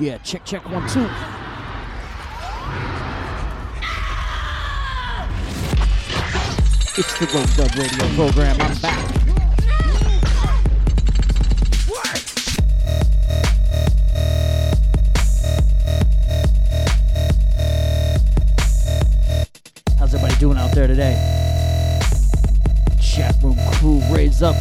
Yeah, check, check, one, two. It's the Road Dub Radio program. I'm back. How's everybody doing out there today? Chat room crew, raise up.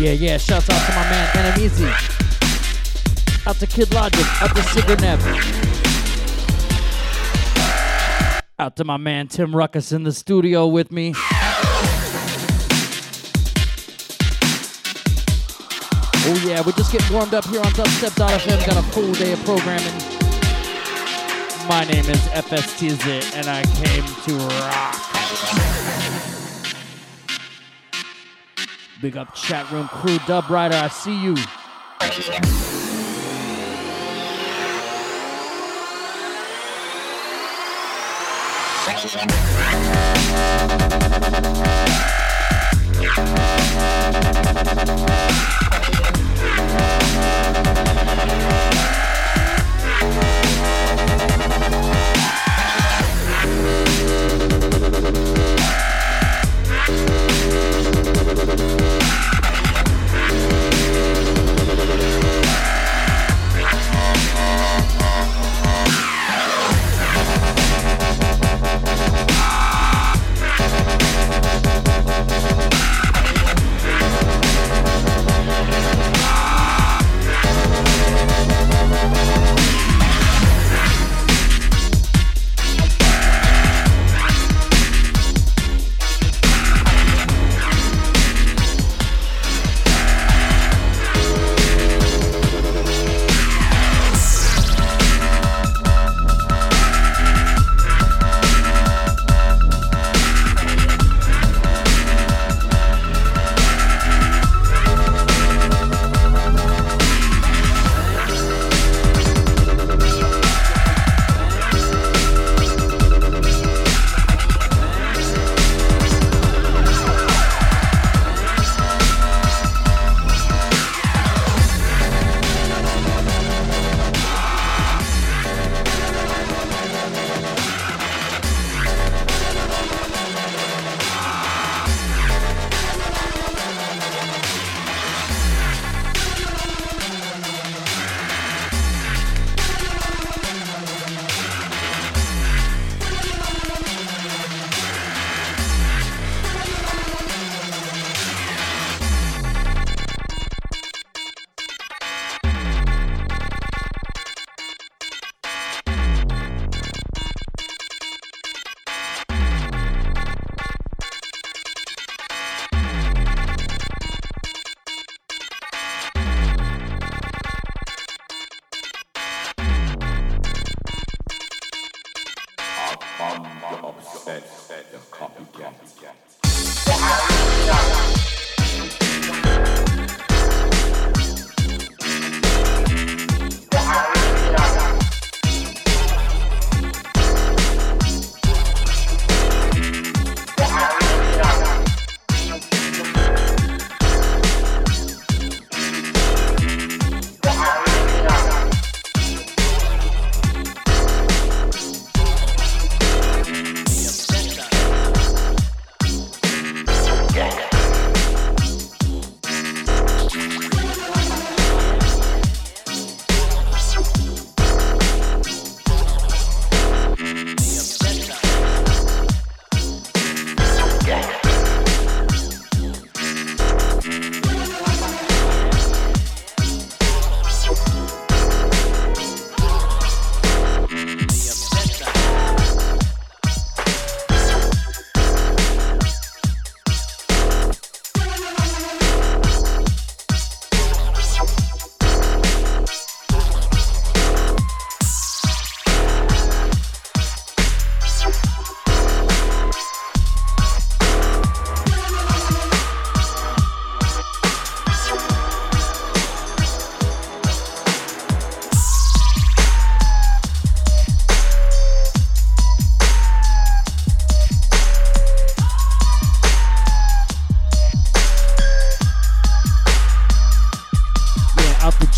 Yeah, yeah, shouts out to my man Enemizi. Out to Kid Logic, out to Sigernev. Out to my man Tim Ruckus in the studio with me. Oh yeah, we're just getting warmed up here on Dubstep.fm. Got a full day of programming. My name is FSTZ and I came to rock. Big up chat room crew. Dub Rider, I see you.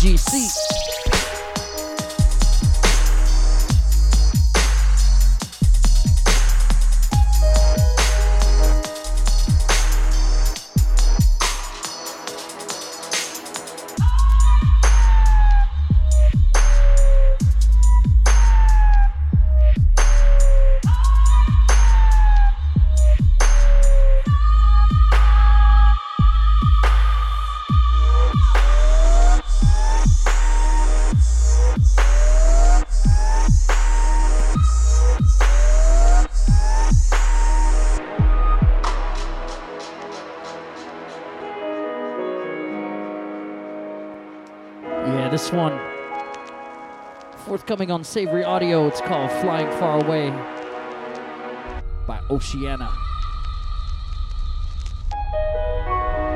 GC. Forthcoming on Savory Audio. It's called Flying Far Away by Oceana.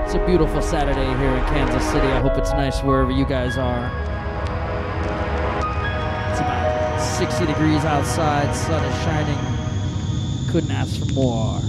It's a beautiful Saturday here in Kansas City. I hope it's nice wherever you guys are. It's about 60 degrees outside, sun is shining. Couldn't ask for more.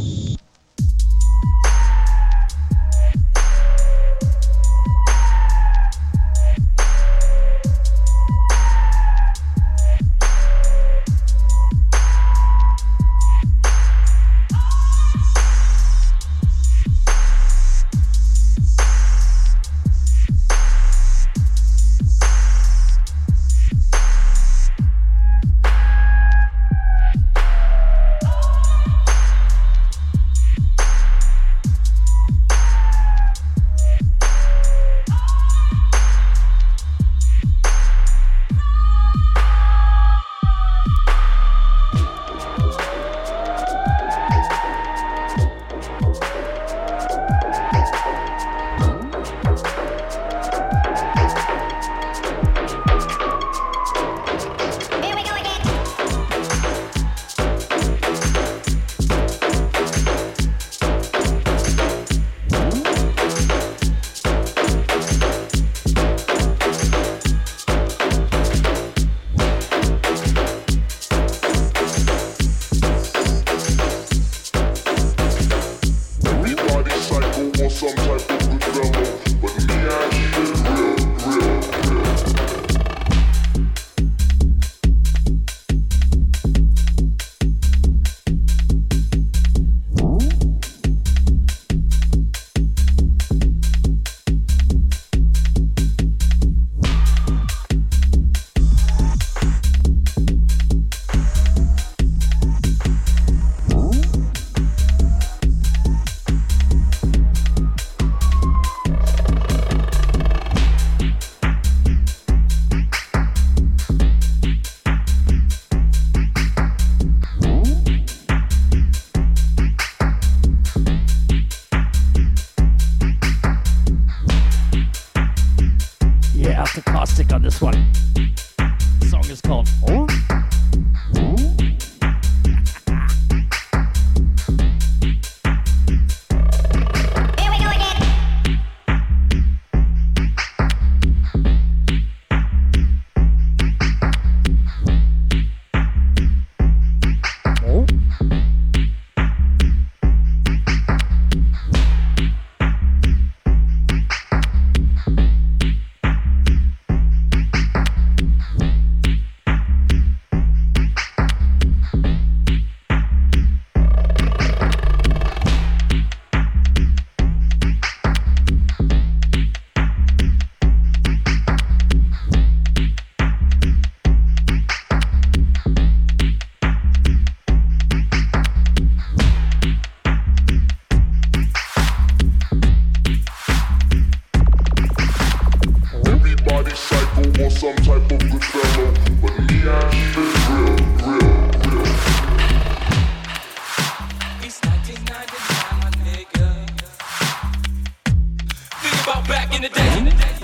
in the day.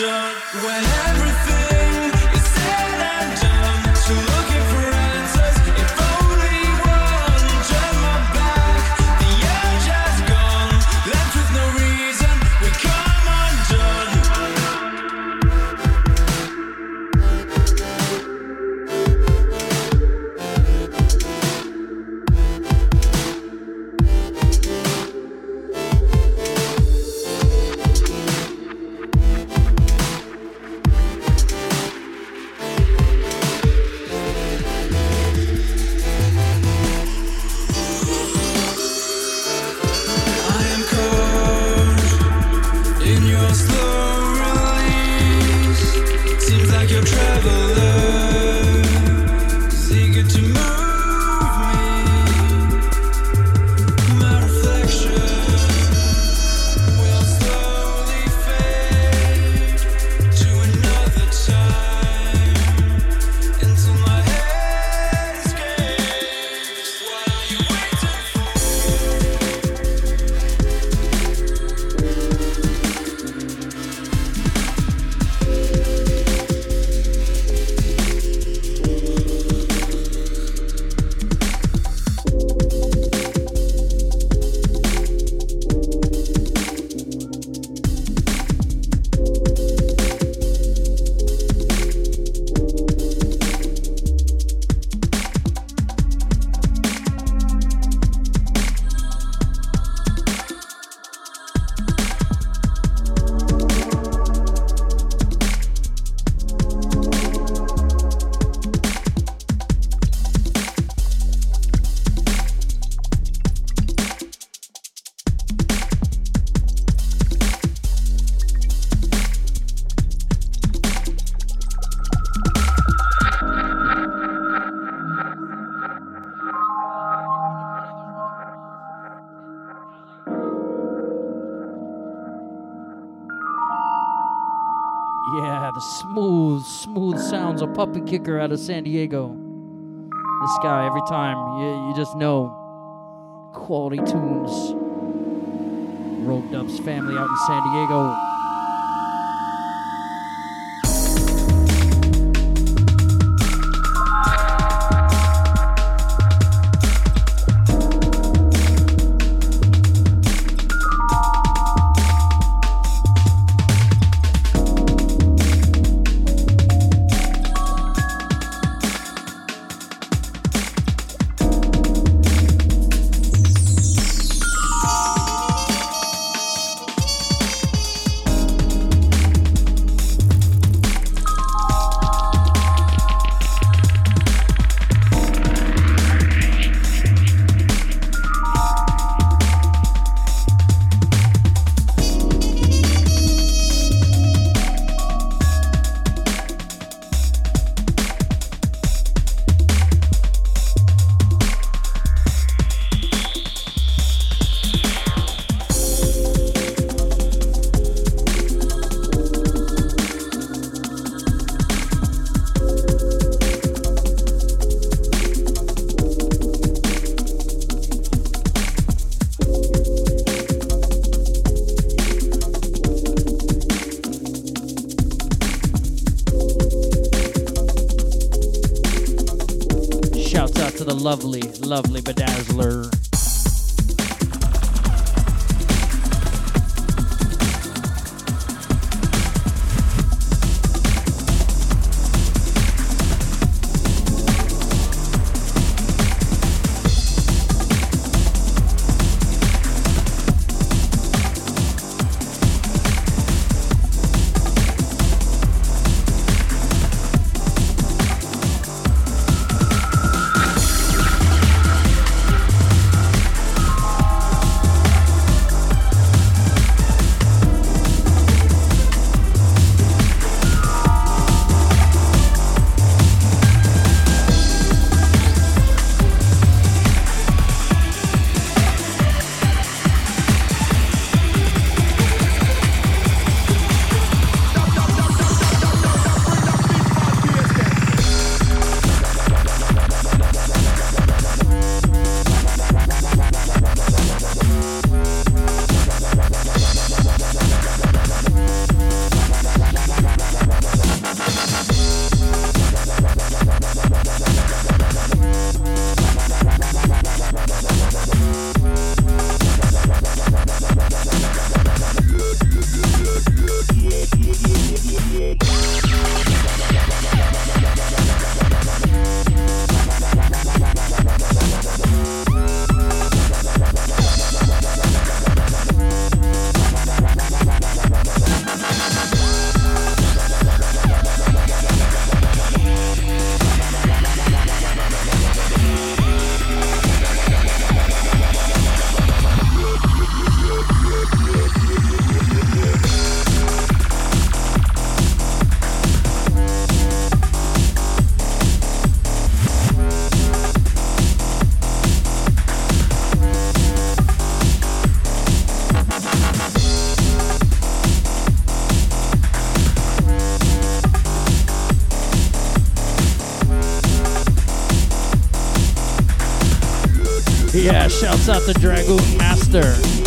Undone. When everything Puppy Kicker out of San Diego. This guy, every time, you, you just know. Quality tunes. Rogue Dub's family out in San Diego. Out to Dragoon Master.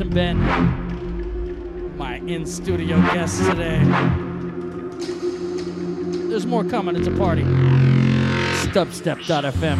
And Ben, my in studio guests today. There's more coming. It's a party. Dubstep.fm.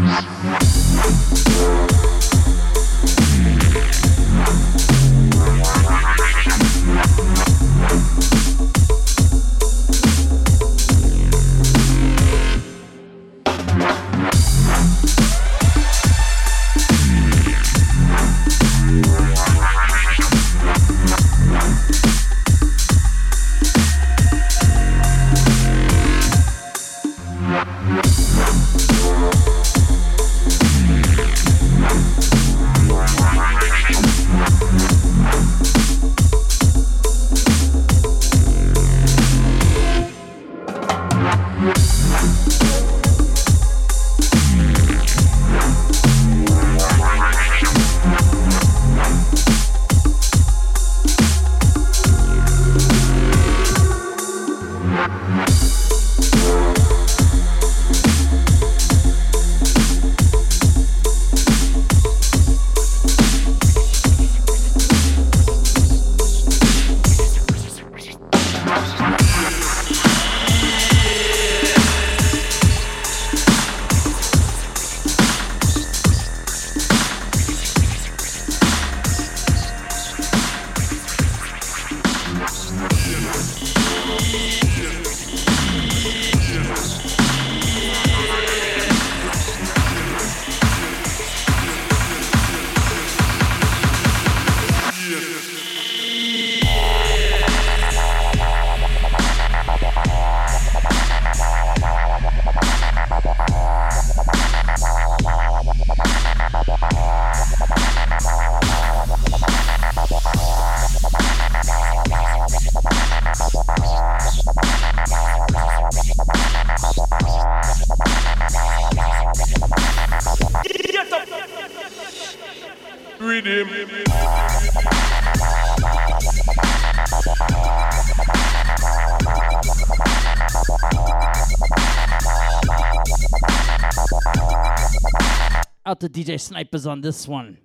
To DJ Snipers on this one.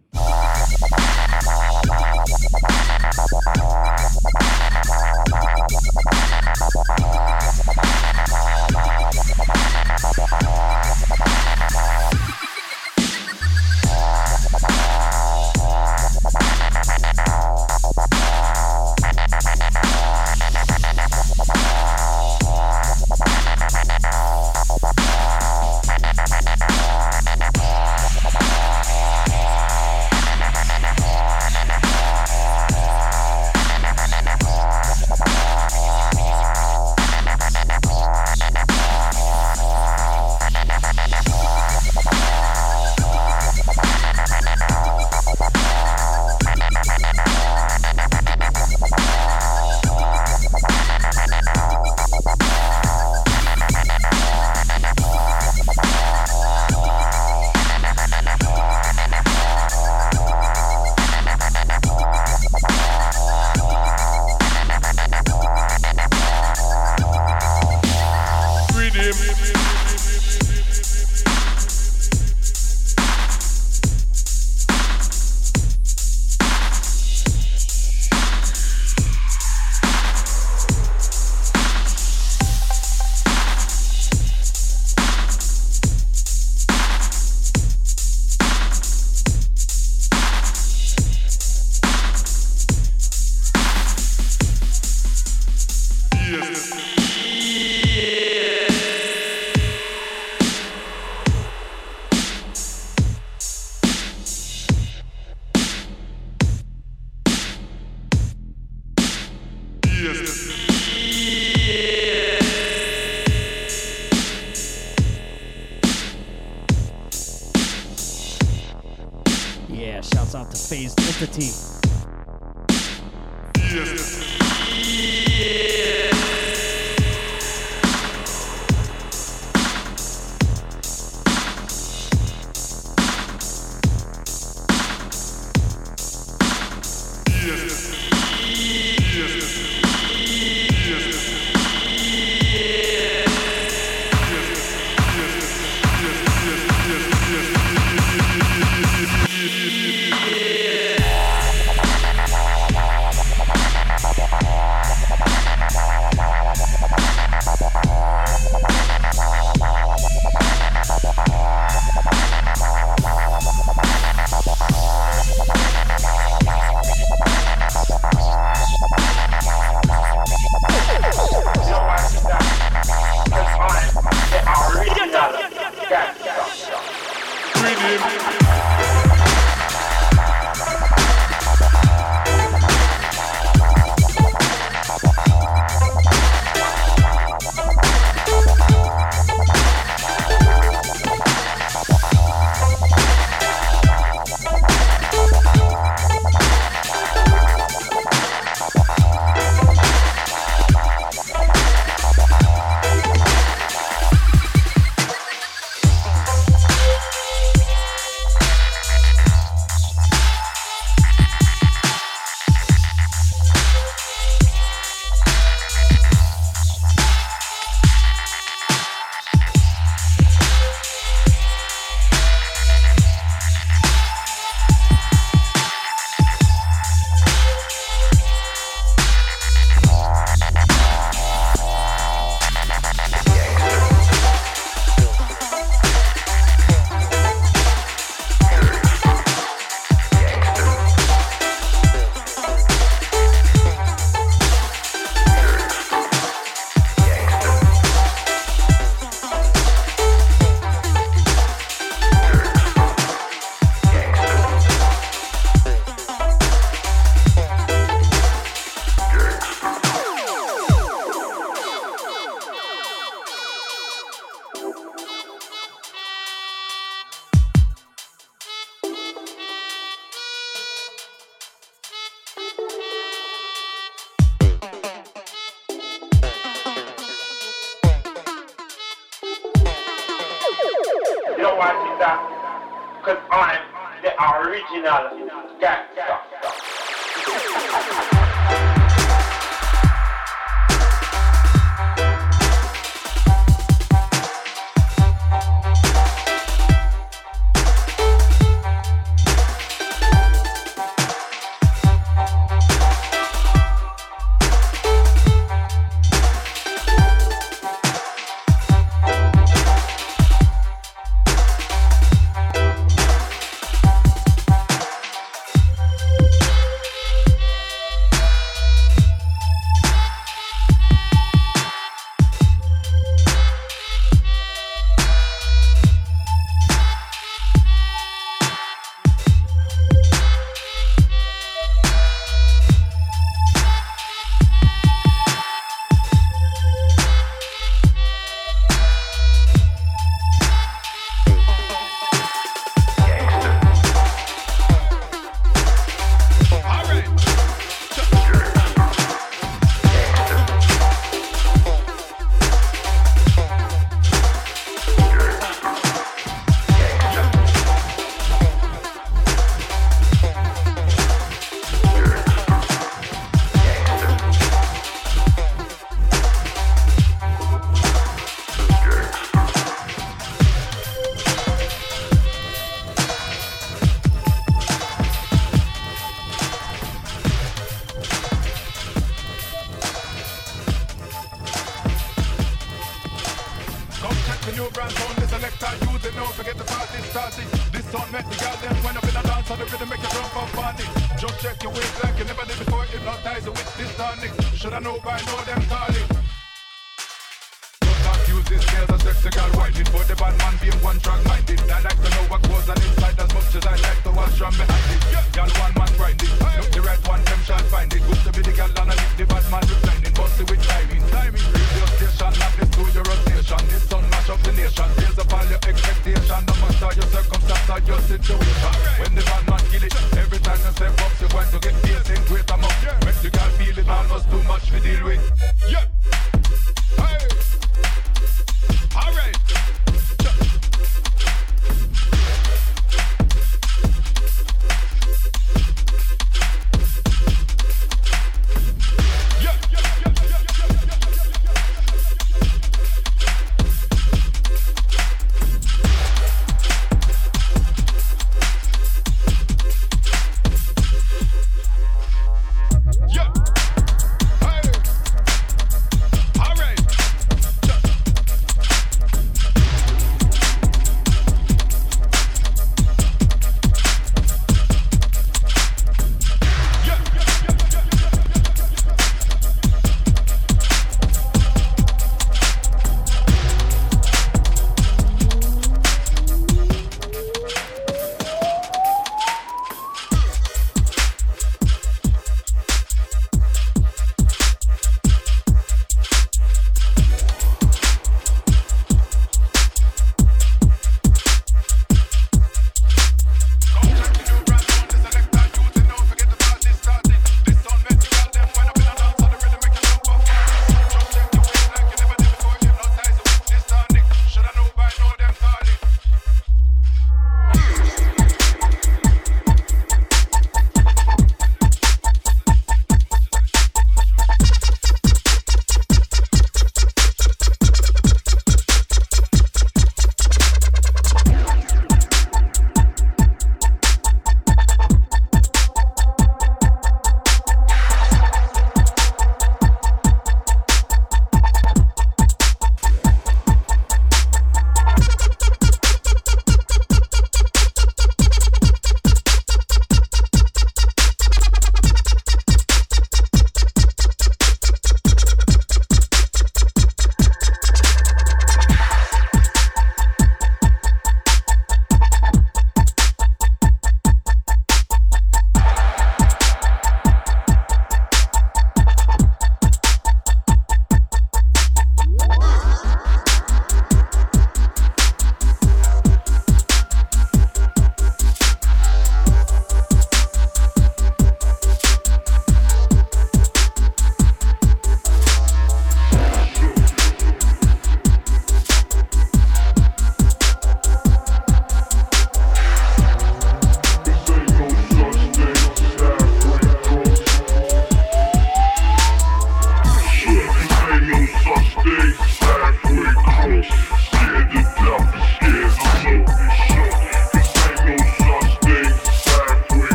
De nada.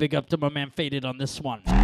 Big up to my man Faded on this one.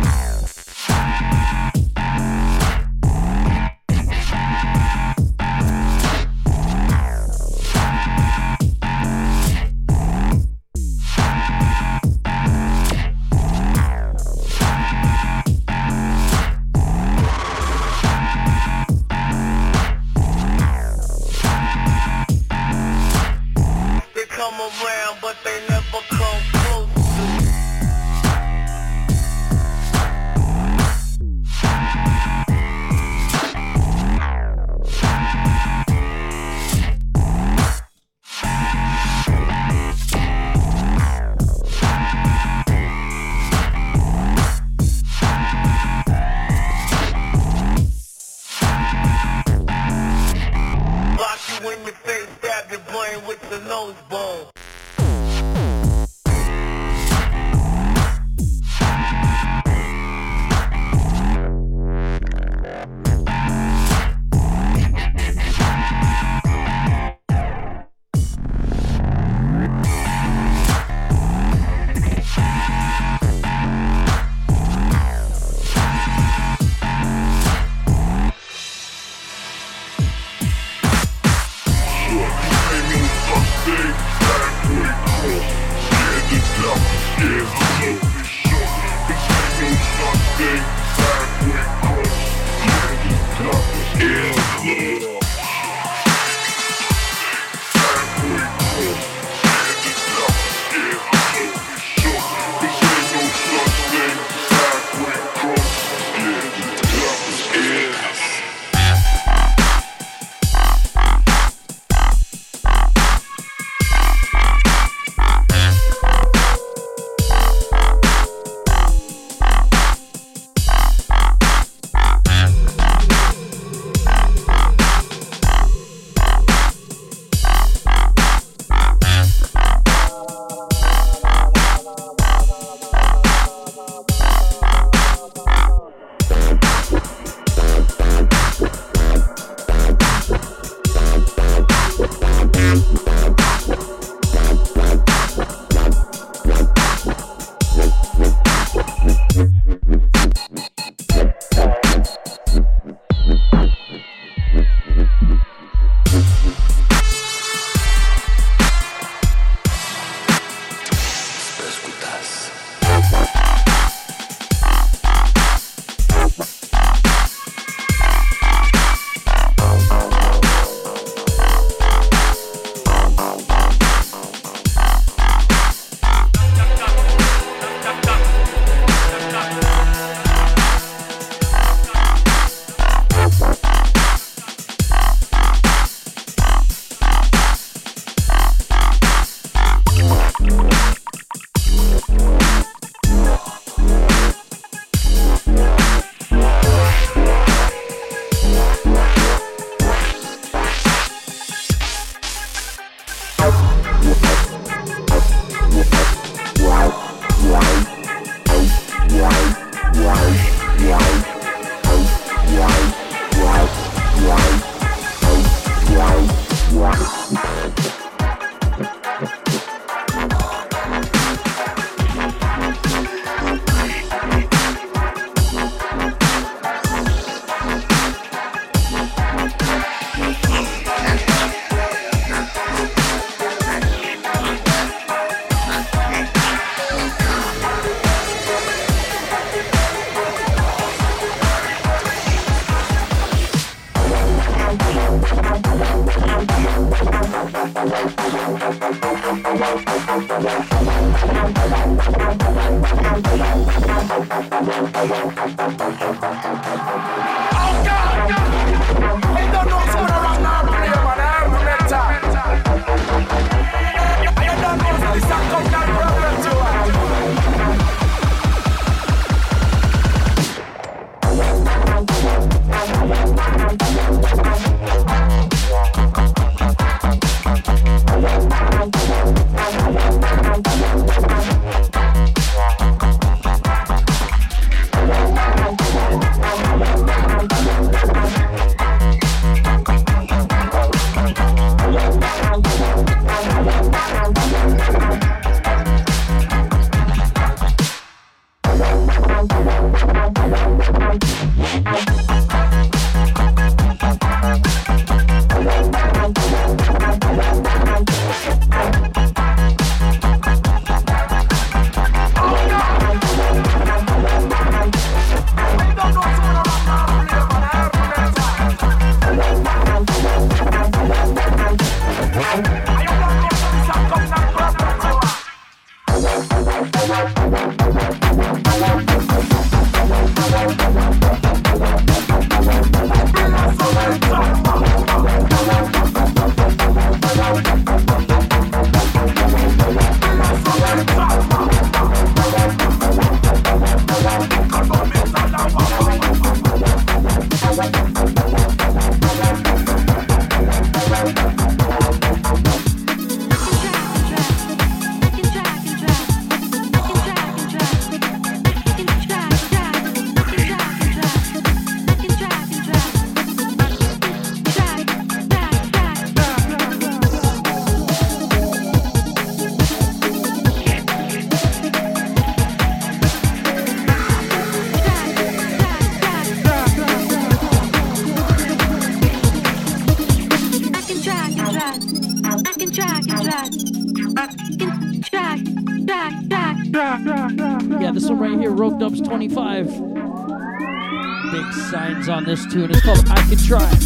on this tune. It's called I Could Try.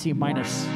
T minus.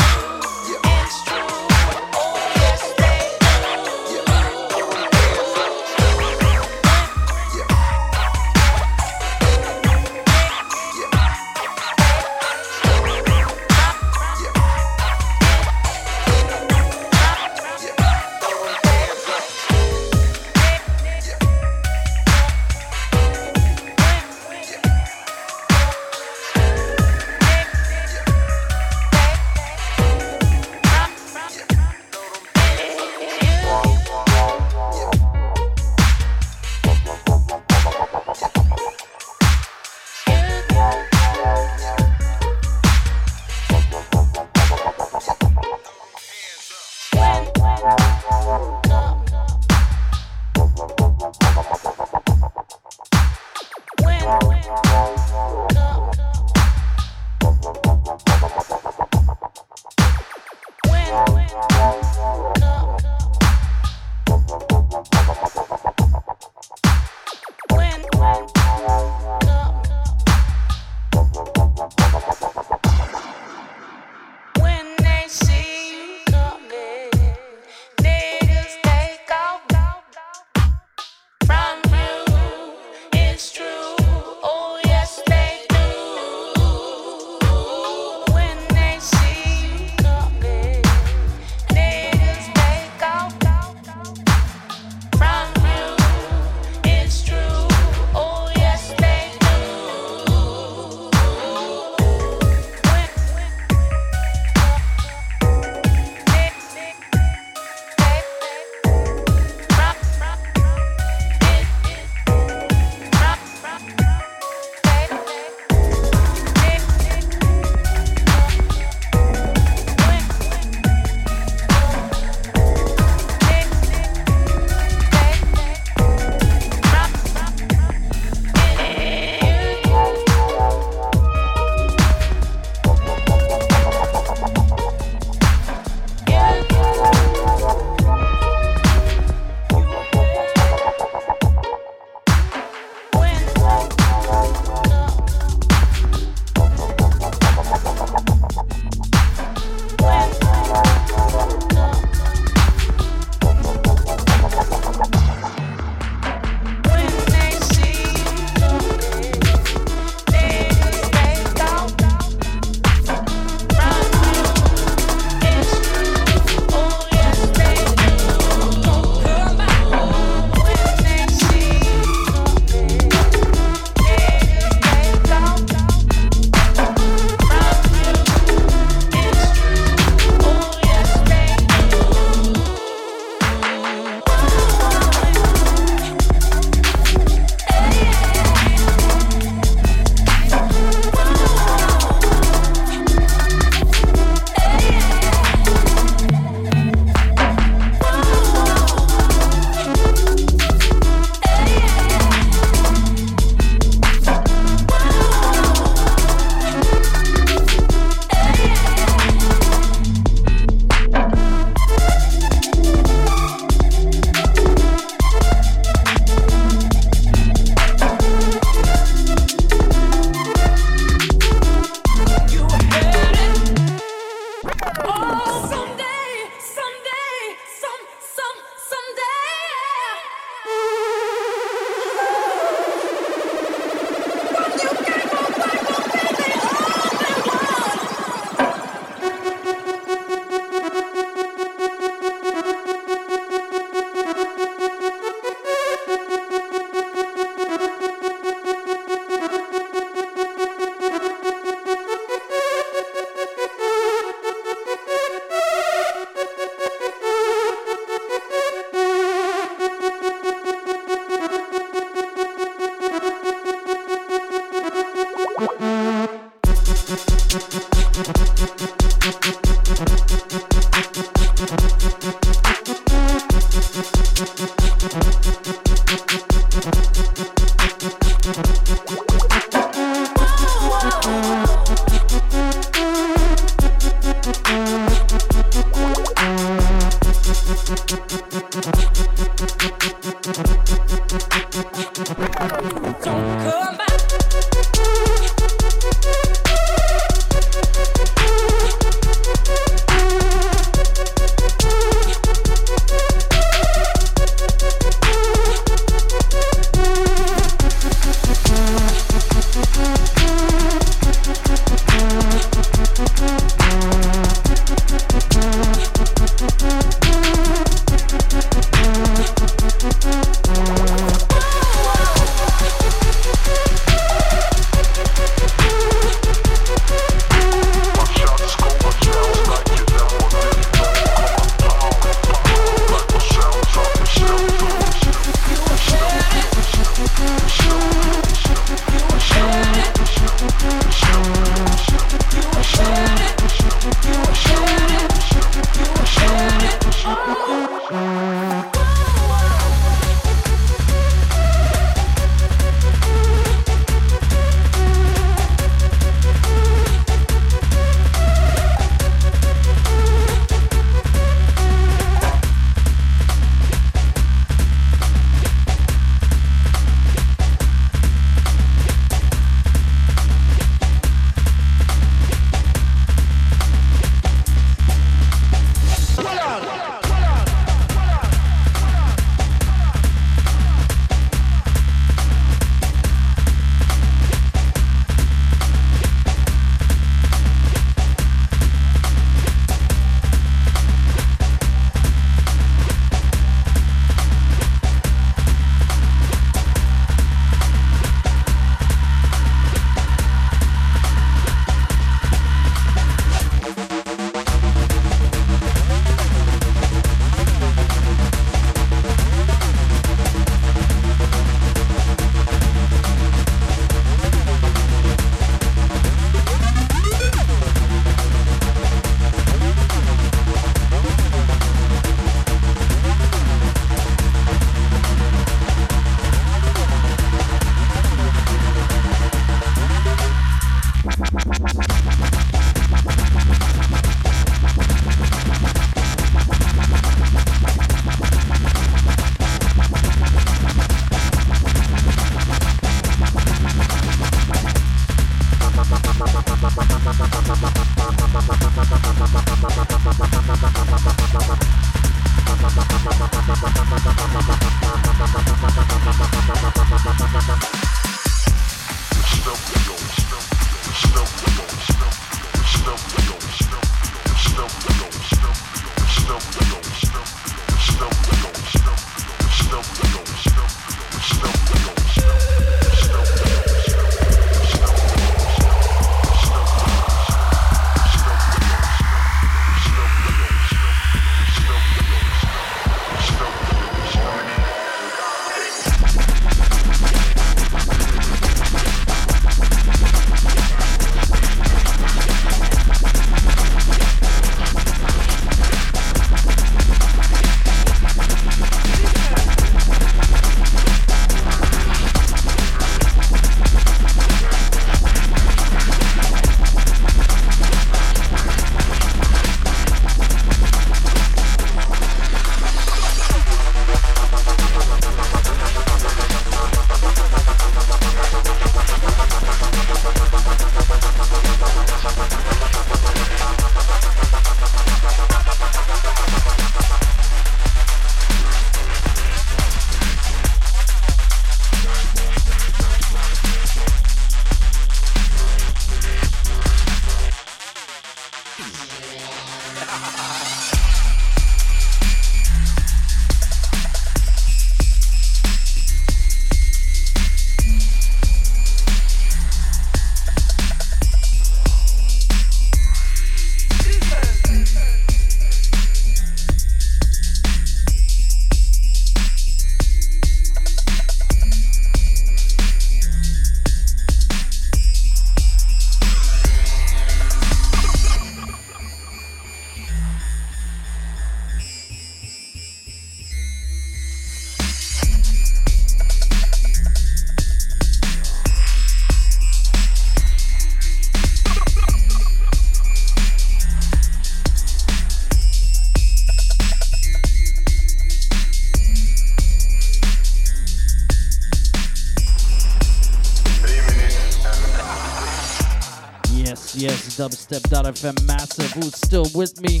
dubstep.fm massive. Who's still with me?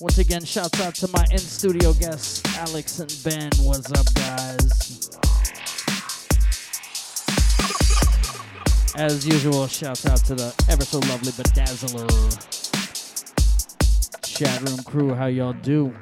Once again, shouts out to my in studio guests, Alex and Ben. What's up, guys? As usual, shouts out to the ever so lovely Bedazzler chat room crew. How y'all do?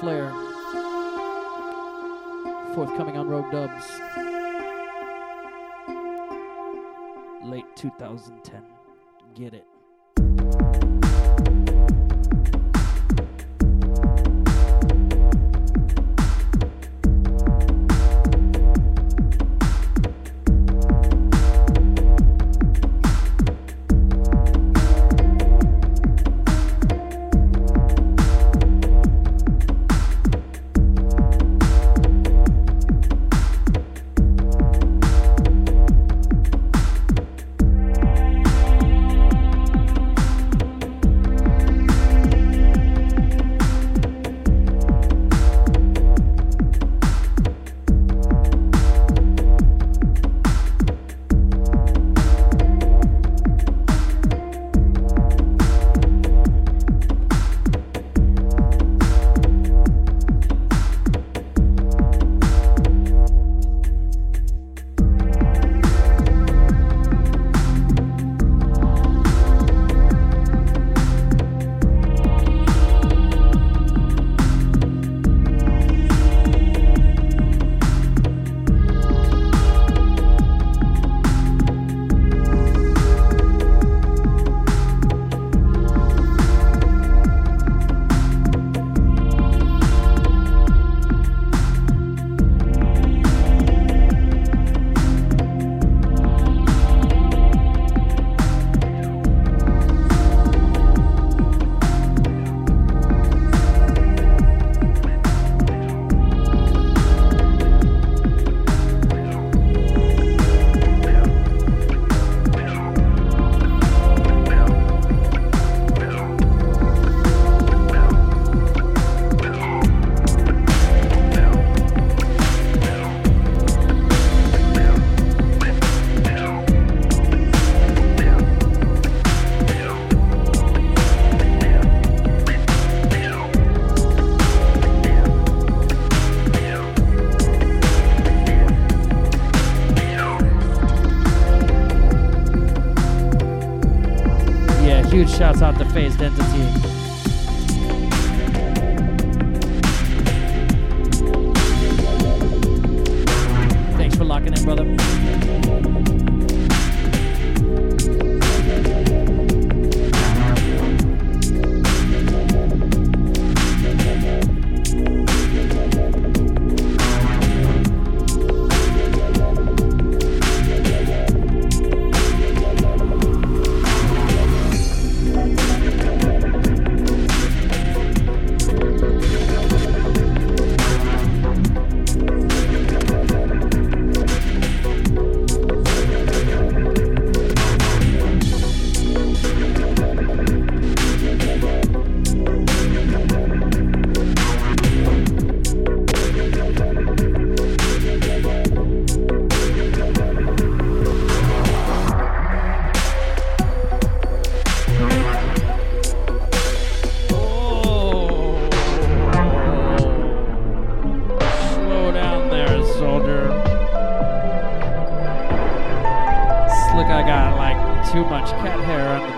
Solar Flare. Forthcoming on Rogue Dubs. Late 2010. Get it.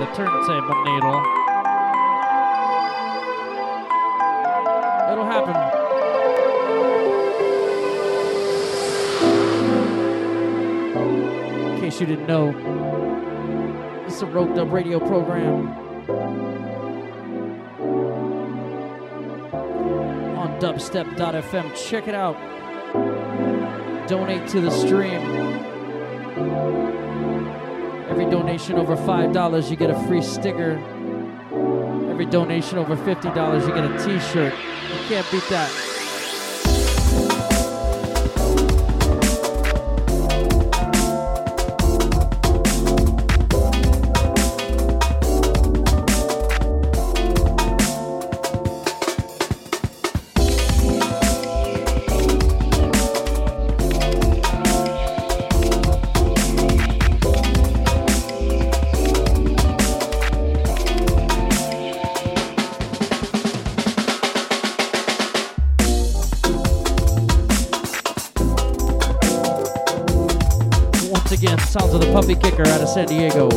The turntable needle. It'll happen. In case you didn't know, it's a Roped Up radio program. on dubstep.fm. Check it out. Donate to the stream. Donation over $5, you get a free sticker. Every donation over $50, you get a t shirt. You can't beat that. San Diego.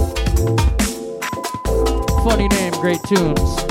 funny name, great tunes.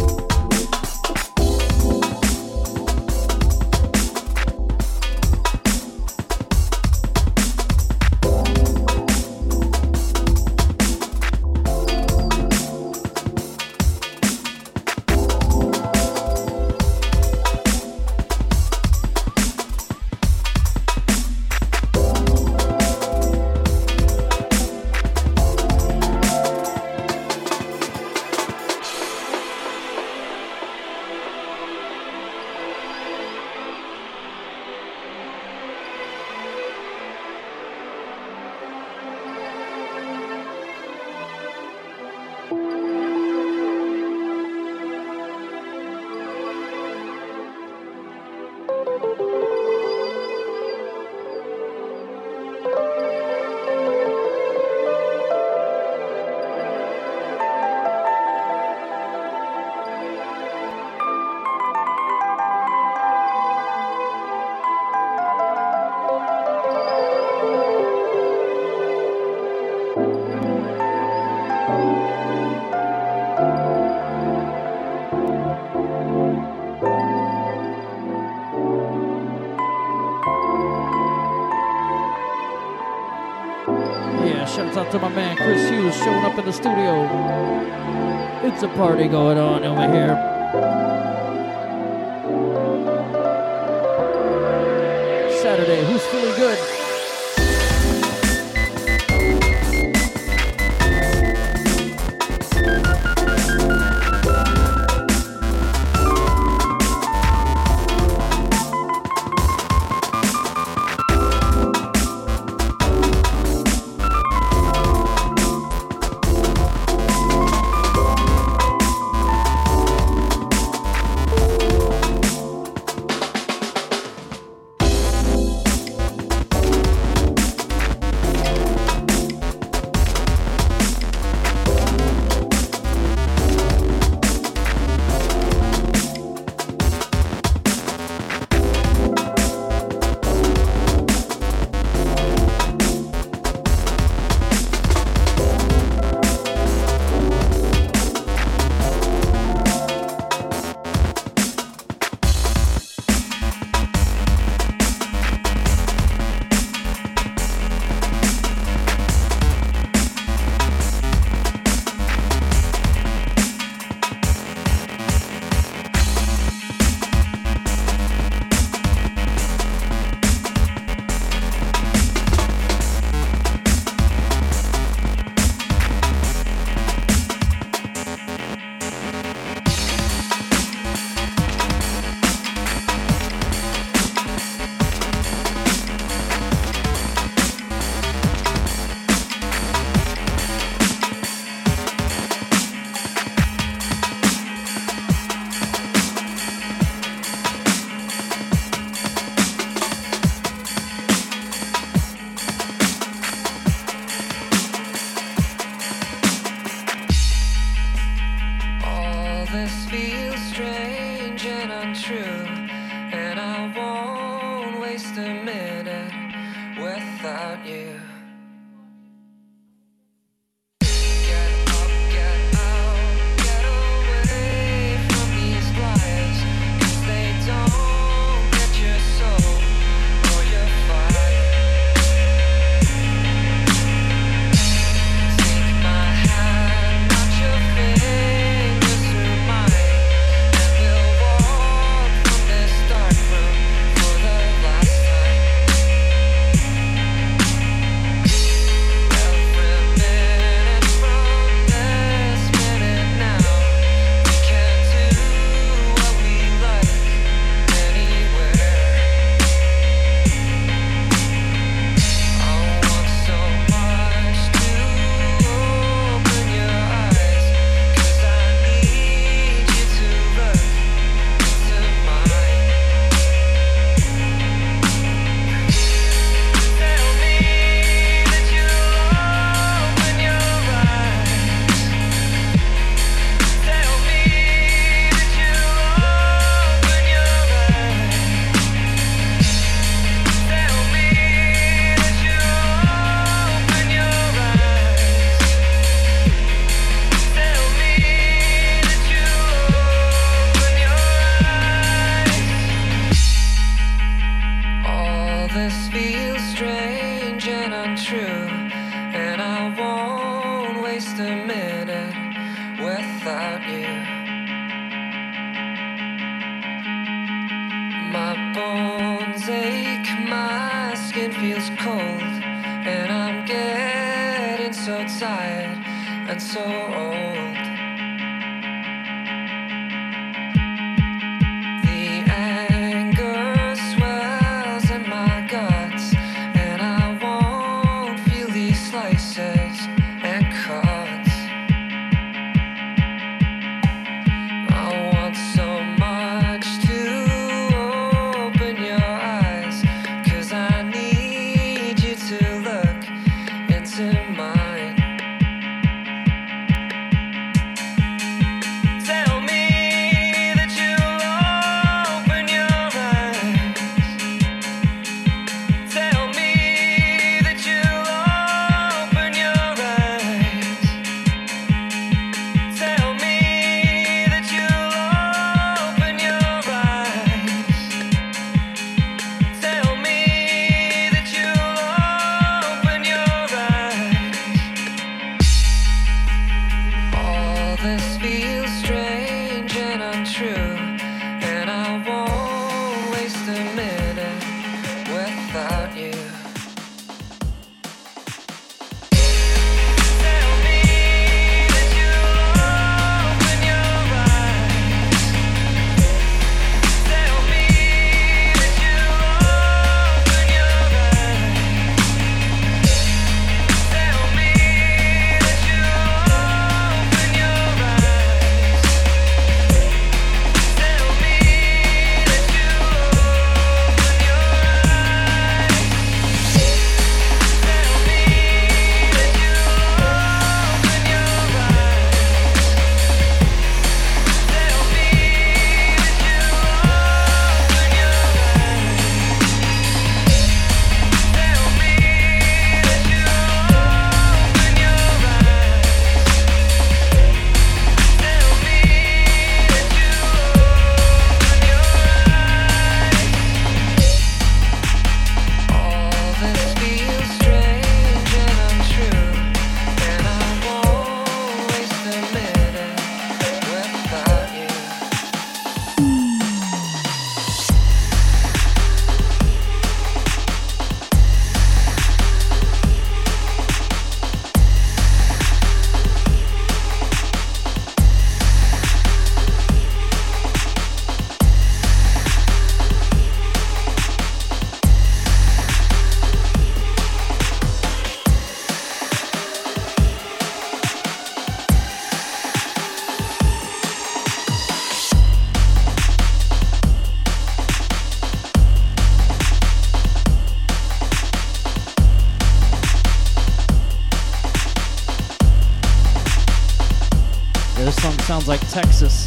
Studio. It's a party going on over here. Texas.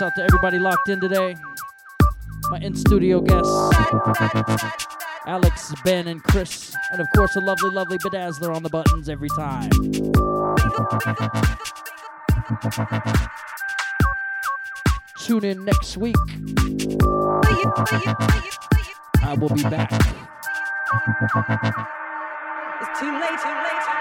Shouts out to everybody locked in today. My in studio guests, Alex, Ben, and Chris. And of course, a lovely, lovely bedazzler on the buttons every time. Tune in next week. I will be back. It's too late, too late, too late.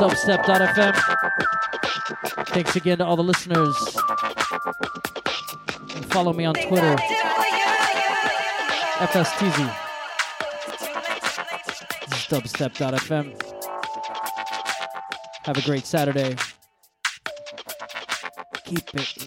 dubstep.fm. Thanks again to all the listeners. And follow me on Twitter, FSTZ. Dubstep.fm. Have a great Saturday. Keep it.